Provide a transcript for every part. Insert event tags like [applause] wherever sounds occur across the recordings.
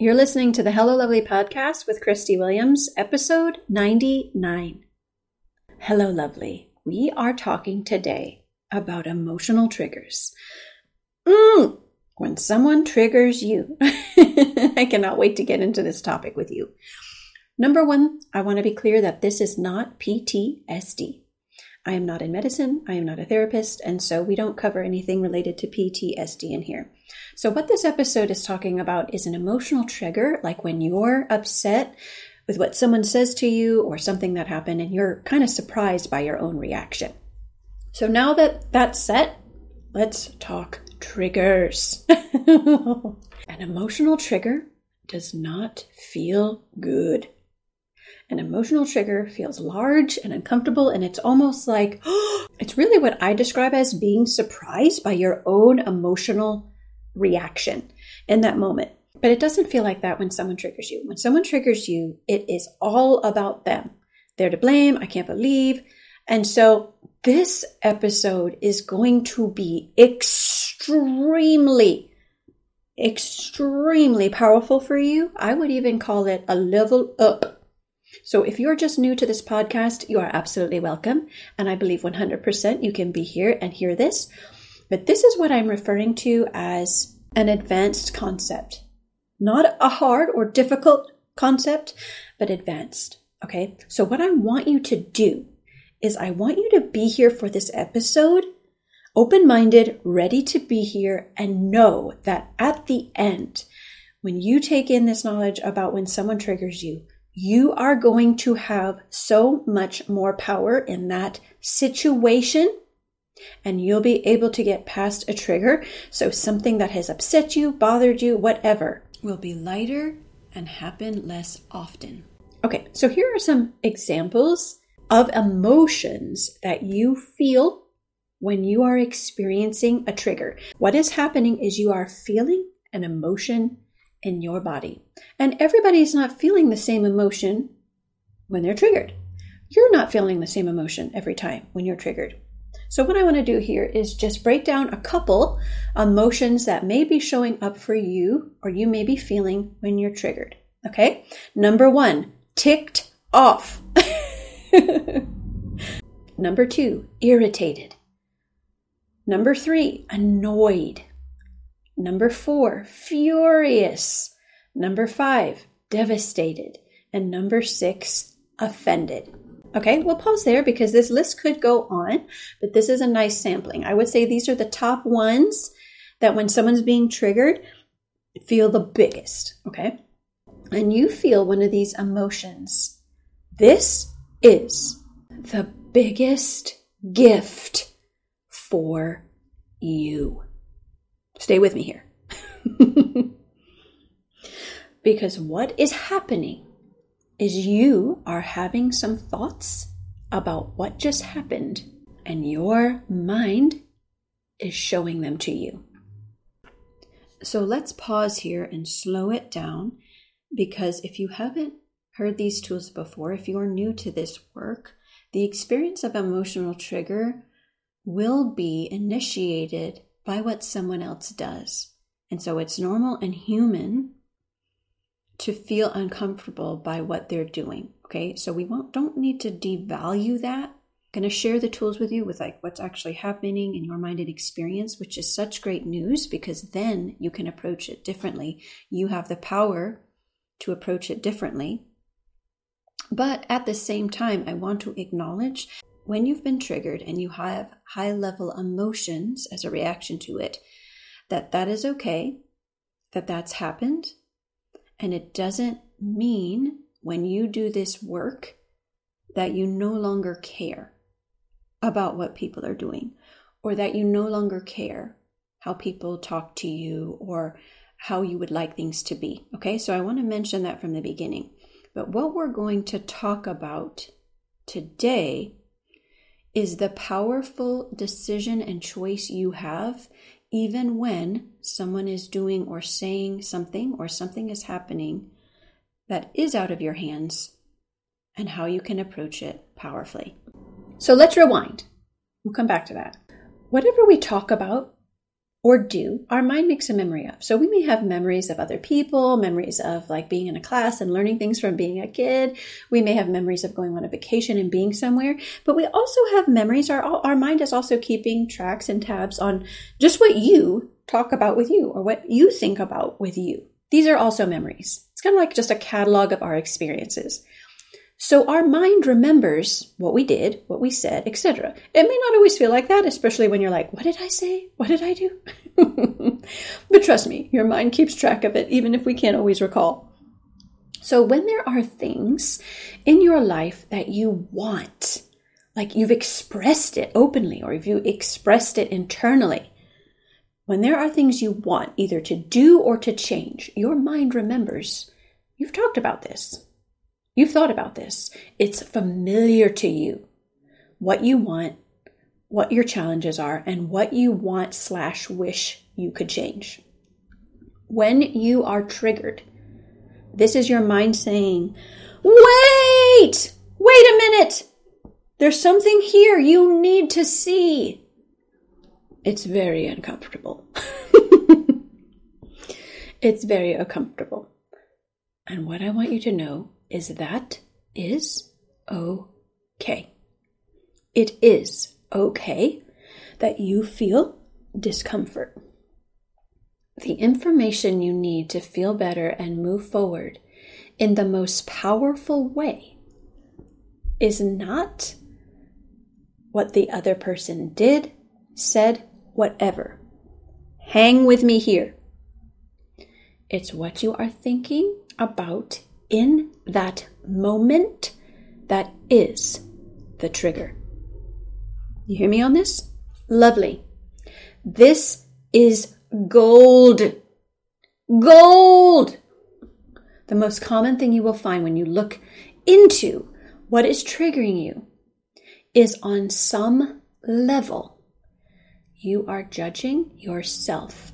You're listening to the Hello Lovely podcast with Christie Williams, episode 99. Hello, Lovely. We are talking today about emotional triggers. Mm, when someone triggers you. [laughs] I cannot wait to get into this topic with you. Number one, I want to be clear that this is not PTSD. I am not in medicine, I am not a therapist, and so we don't cover anything related to PTSD in here. So, what this episode is talking about is an emotional trigger, like when you're upset with what someone says to you or something that happened and you're kind of surprised by your own reaction. So, now that that's set, let's talk triggers. [laughs] an emotional trigger does not feel good. An emotional trigger feels large and uncomfortable, and it's almost like [gasps] it's really what I describe as being surprised by your own emotional reaction in that moment. But it doesn't feel like that when someone triggers you. When someone triggers you, it is all about them. They're to blame. I can't believe. And so this episode is going to be extremely, extremely powerful for you. I would even call it a level up so if you're just new to this podcast, you are absolutely welcome. And I believe 100% you can be here and hear this. But this is what I'm referring to as an advanced concept. Not a hard or difficult concept, but advanced. Okay. So what I want you to do is I want you to be here for this episode, open minded, ready to be here, and know that at the end, when you take in this knowledge about when someone triggers you, you are going to have so much more power in that situation and you'll be able to get past a trigger. So something that has upset you, bothered you, whatever will be lighter and happen less often. Okay, so here are some examples of emotions that you feel when you are experiencing a trigger. What is happening is you are feeling an emotion in your body. And everybody's not feeling the same emotion when they're triggered. You're not feeling the same emotion every time when you're triggered. So, what I want to do here is just break down a couple emotions that may be showing up for you or you may be feeling when you're triggered. Okay? Number one, ticked off. [laughs] Number two, irritated. Number three, annoyed. Number four, furious. Number five, devastated. And number six, offended. Okay, we'll pause there because this list could go on, but this is a nice sampling. I would say these are the top ones that when someone's being triggered, feel the biggest. Okay, and you feel one of these emotions. This is the biggest gift for you. Stay with me here. [laughs] because what is happening is you are having some thoughts about what just happened, and your mind is showing them to you. So let's pause here and slow it down because if you haven't heard these tools before, if you're new to this work, the experience of emotional trigger will be initiated by what someone else does. And so it's normal and human to feel uncomfortable by what they're doing. Okay, so we won't, don't need to devalue that. I'm going to share the tools with you with like what's actually happening in your mind and experience, which is such great news because then you can approach it differently. You have the power to approach it differently. But at the same time, I want to acknowledge when you've been triggered and you have high level emotions as a reaction to it, that that is okay, that that's happened. And it doesn't mean when you do this work that you no longer care about what people are doing or that you no longer care how people talk to you or how you would like things to be. Okay, so I want to mention that from the beginning. But what we're going to talk about today is the powerful decision and choice you have, even when someone is doing or saying something or something is happening that is out of your hands, and how you can approach it powerfully. So let's rewind. We'll come back to that. Whatever we talk about or do, our mind makes a memory of. So we may have memories of other people, memories of like being in a class and learning things from being a kid. We may have memories of going on a vacation and being somewhere, but we also have memories. Our, our mind is also keeping tracks and tabs on just what you talk about with you or what you think about with you. These are also memories. It's kind of like just a catalog of our experiences. So our mind remembers what we did, what we said, etc. It may not always feel like that, especially when you're like, what did I say? What did I do? [laughs] but trust me, your mind keeps track of it, even if we can't always recall. So when there are things in your life that you want, like you've expressed it openly or if you expressed it internally, when there are things you want either to do or to change, your mind remembers you've talked about this. You've thought about this. It's familiar to you what you want, what your challenges are, and what you want slash wish you could change. When you are triggered, this is your mind saying, Wait! Wait a minute! There's something here you need to see. It's very uncomfortable. [laughs] it's very uncomfortable. And what I want you to know is that is okay. It is okay that you feel discomfort. The information you need to feel better and move forward in the most powerful way is not what the other person did, said, whatever. Hang with me here. It's what you are thinking about in that moment that is the trigger. You hear me on this? Lovely. This is gold. Gold! The most common thing you will find when you look into what is triggering you is on some level, you are judging yourself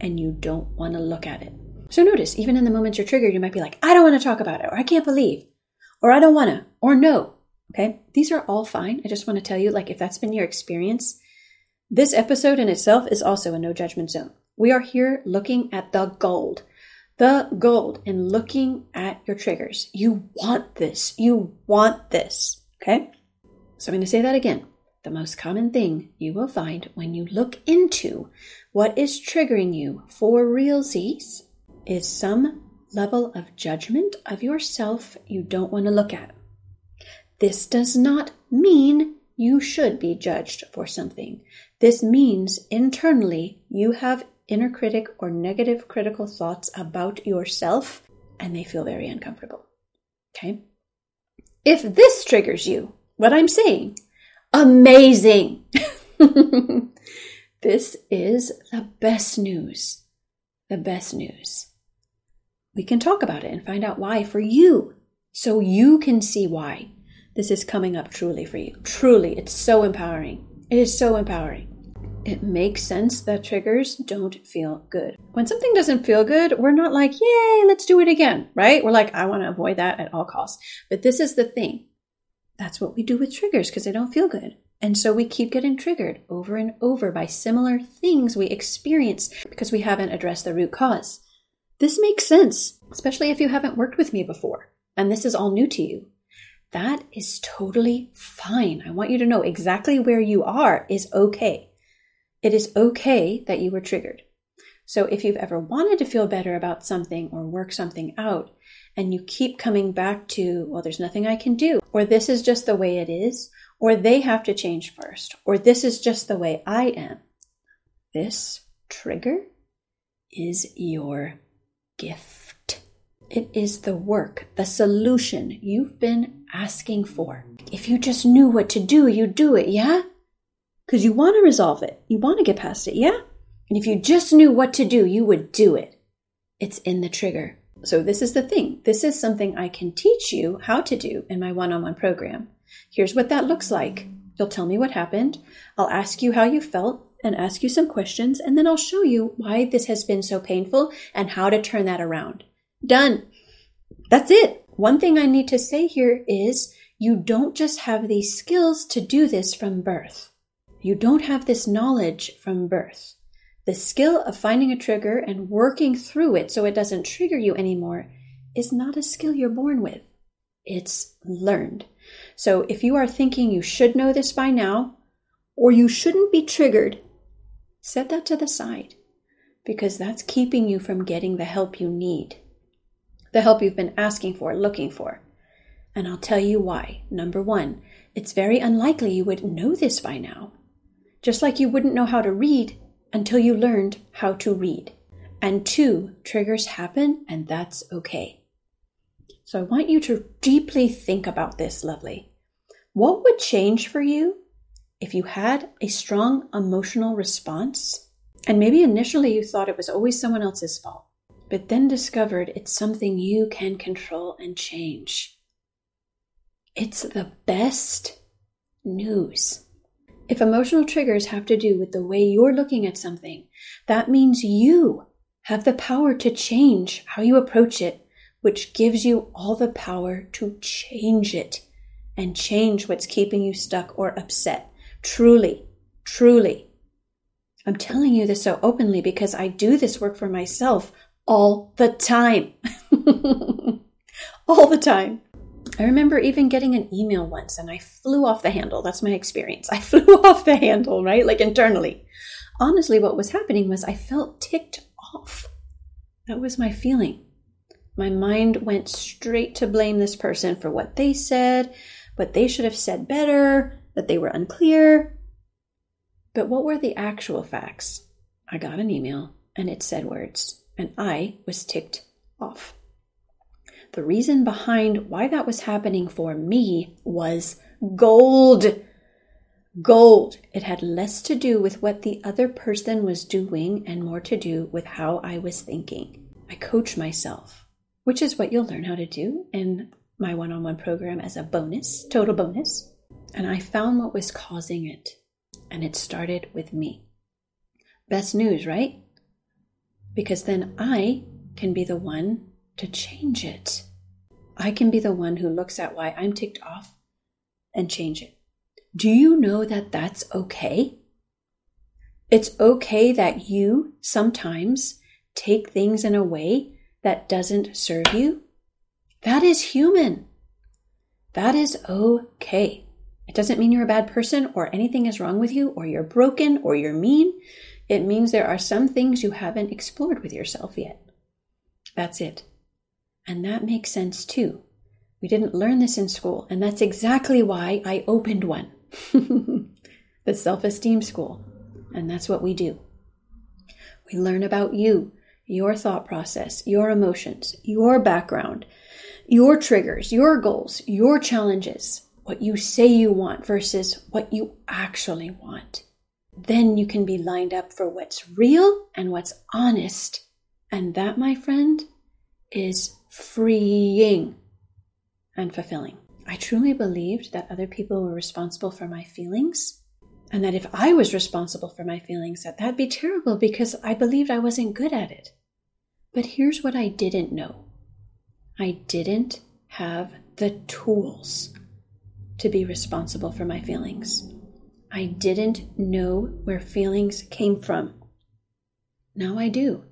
and you don't want to look at it. So notice, even in the moments you're triggered, you might be like, I don't want to talk about it, or I can't believe, or I don't want to, or no. Okay. These are all fine. I just want to tell you, like, if that's been your experience, this episode in itself is also a no judgment zone. We are here looking at the gold, the gold, and looking at your triggers. You want this. You want this. Okay. So I'm going to say that again. The most common thing you will find when you look into what is triggering you for realsies is some level of judgment of yourself you don't want to look at. This does not mean you should be judged for something. This means internally you have inner critic or negative critical thoughts about yourself and they feel very uncomfortable. Okay? If this triggers you, what I'm saying, amazing! [laughs] this is the best news. The best news we can talk about it and find out why for you so you can see why this is coming up truly for you. Truly, it's so empowering. It is so empowering. It makes sense that triggers don't feel good. When something doesn't feel good, we're not like, yay, let's do it again, right? We're like, I want to avoid that at all costs. But this is the thing. That's what we do with triggers because they don't feel good. And so we keep getting triggered over and over by similar things we experience because we haven't addressed the root cause. This makes sense, especially if you haven't worked with me before and this is all new to you. That is totally fine. I want you to know exactly where you are is okay. It is okay that you were triggered. So if you've ever wanted to feel better about something or work something out, and you keep coming back to, well, there's nothing I can do, or this is just the way it is, or they have to change first, or this is just the way I am, this trigger is your gift. It is the work, the solution you've been asking for. If you just knew what to do, you'd do it, yeah? Because you want to resolve it. You want to get past it, yeah? And if you just knew what to do, you would do it. It's in the trigger. So, this is the thing. This is something I can teach you how to do in my one on one program. Here's what that looks like. You'll tell me what happened. I'll ask you how you felt and ask you some questions, and then I'll show you why this has been so painful and how to turn that around. Done. That's it. One thing I need to say here is you don't just have these skills to do this from birth. You don't have this knowledge from birth. The skill of finding a trigger and working through it so it doesn't trigger you anymore is not a skill you're born with. It's learned. So if you are thinking you should know this by now, or you shouldn't be triggered, set that to the side because that's keeping you from getting the help you need, the help you've been asking for, looking for. And I'll tell you why. Number one, it's very unlikely you would know this by now. Just like you wouldn't know how to read until you learned how to read. And two, triggers happen, and that's okay. So I want you to deeply think about this, lovely. What would change for you if you had a strong emotional response? And maybe initially you thought it was always someone else's fault, but then discovered it's something you can control and change. It's the best news. If emotional triggers have to do with the way you're looking at something, that means you have the power to change how you approach it, which gives you all the power to change it and change what's keeping you stuck or upset. Truly, truly. I'm telling you this so openly because I do this work for myself all the time. [laughs] all the time. I remember even getting an email once and I flew off the handle. That's my experience. I [laughs] flew off the handle, right? Like internally. Honestly, what was happening was I felt ticked off. That was my feeling. My mind went straight to blame this person for what they said, what they should have said better, that they were unclear. But what were the actual facts? I got an email and it said words, and I was ticked off. The reason behind why that was happening for me was gold. Gold. It had less to do with what the other person was doing and more to do with how I was thinking. I coach myself, which is what you'll learn how to do in my one on one program as a bonus, total bonus. And I found what was causing it. And it started with me. Best news, right? Because then I can be the one to change it. I can be the one who looks at why I'm ticked off and change it. Do you know that that's okay? It's okay that you sometimes take things in a way that doesn't serve you. That is human. That is okay. It doesn't mean you're a bad person or anything is wrong with you or you're broken or you're mean. It means there are some things you haven't explored with yourself yet. That's it. And that makes sense too. We didn't learn this in school, and that's exactly why I opened one [laughs] the self esteem school. And that's what we do. We learn about you, your thought process, your emotions, your background, your triggers, your goals, your challenges, what you say you want versus what you actually want. Then you can be lined up for what's real and what's honest. And that, my friend, is freeing and fulfilling. I truly believed that other people were responsible for my feelings and that if I was responsible for my feelings that that'd be terrible because I believed I wasn't good at it. But here's what I didn't know. I didn't have the tools to be responsible for my feelings. I didn't know where feelings came from. Now I do.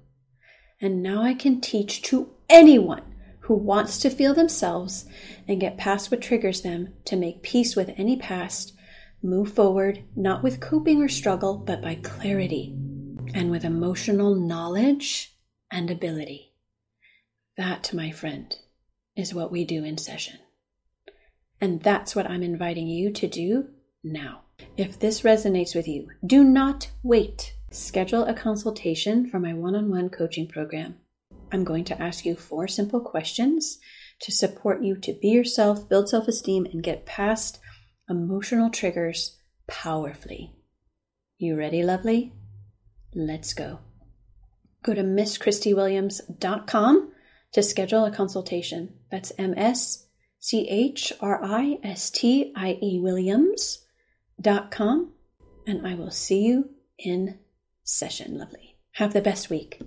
And now I can teach to anyone who wants to feel themselves and get past what triggers them to make peace with any past, move forward, not with coping or struggle, but by clarity and with emotional knowledge and ability. That, my friend, is what we do in session. And that's what I'm inviting you to do now. If this resonates with you, do not wait. Schedule a consultation for my one on one coaching program. I'm going to ask you four simple questions to support you to be yourself, build self esteem, and get past emotional triggers powerfully. You ready, lovely? Let's go. Go to MsChristieWilliams.com to schedule a consultation. That's M S C H R I S T I E Williams.com. And I will see you in session, lovely. Have the best week.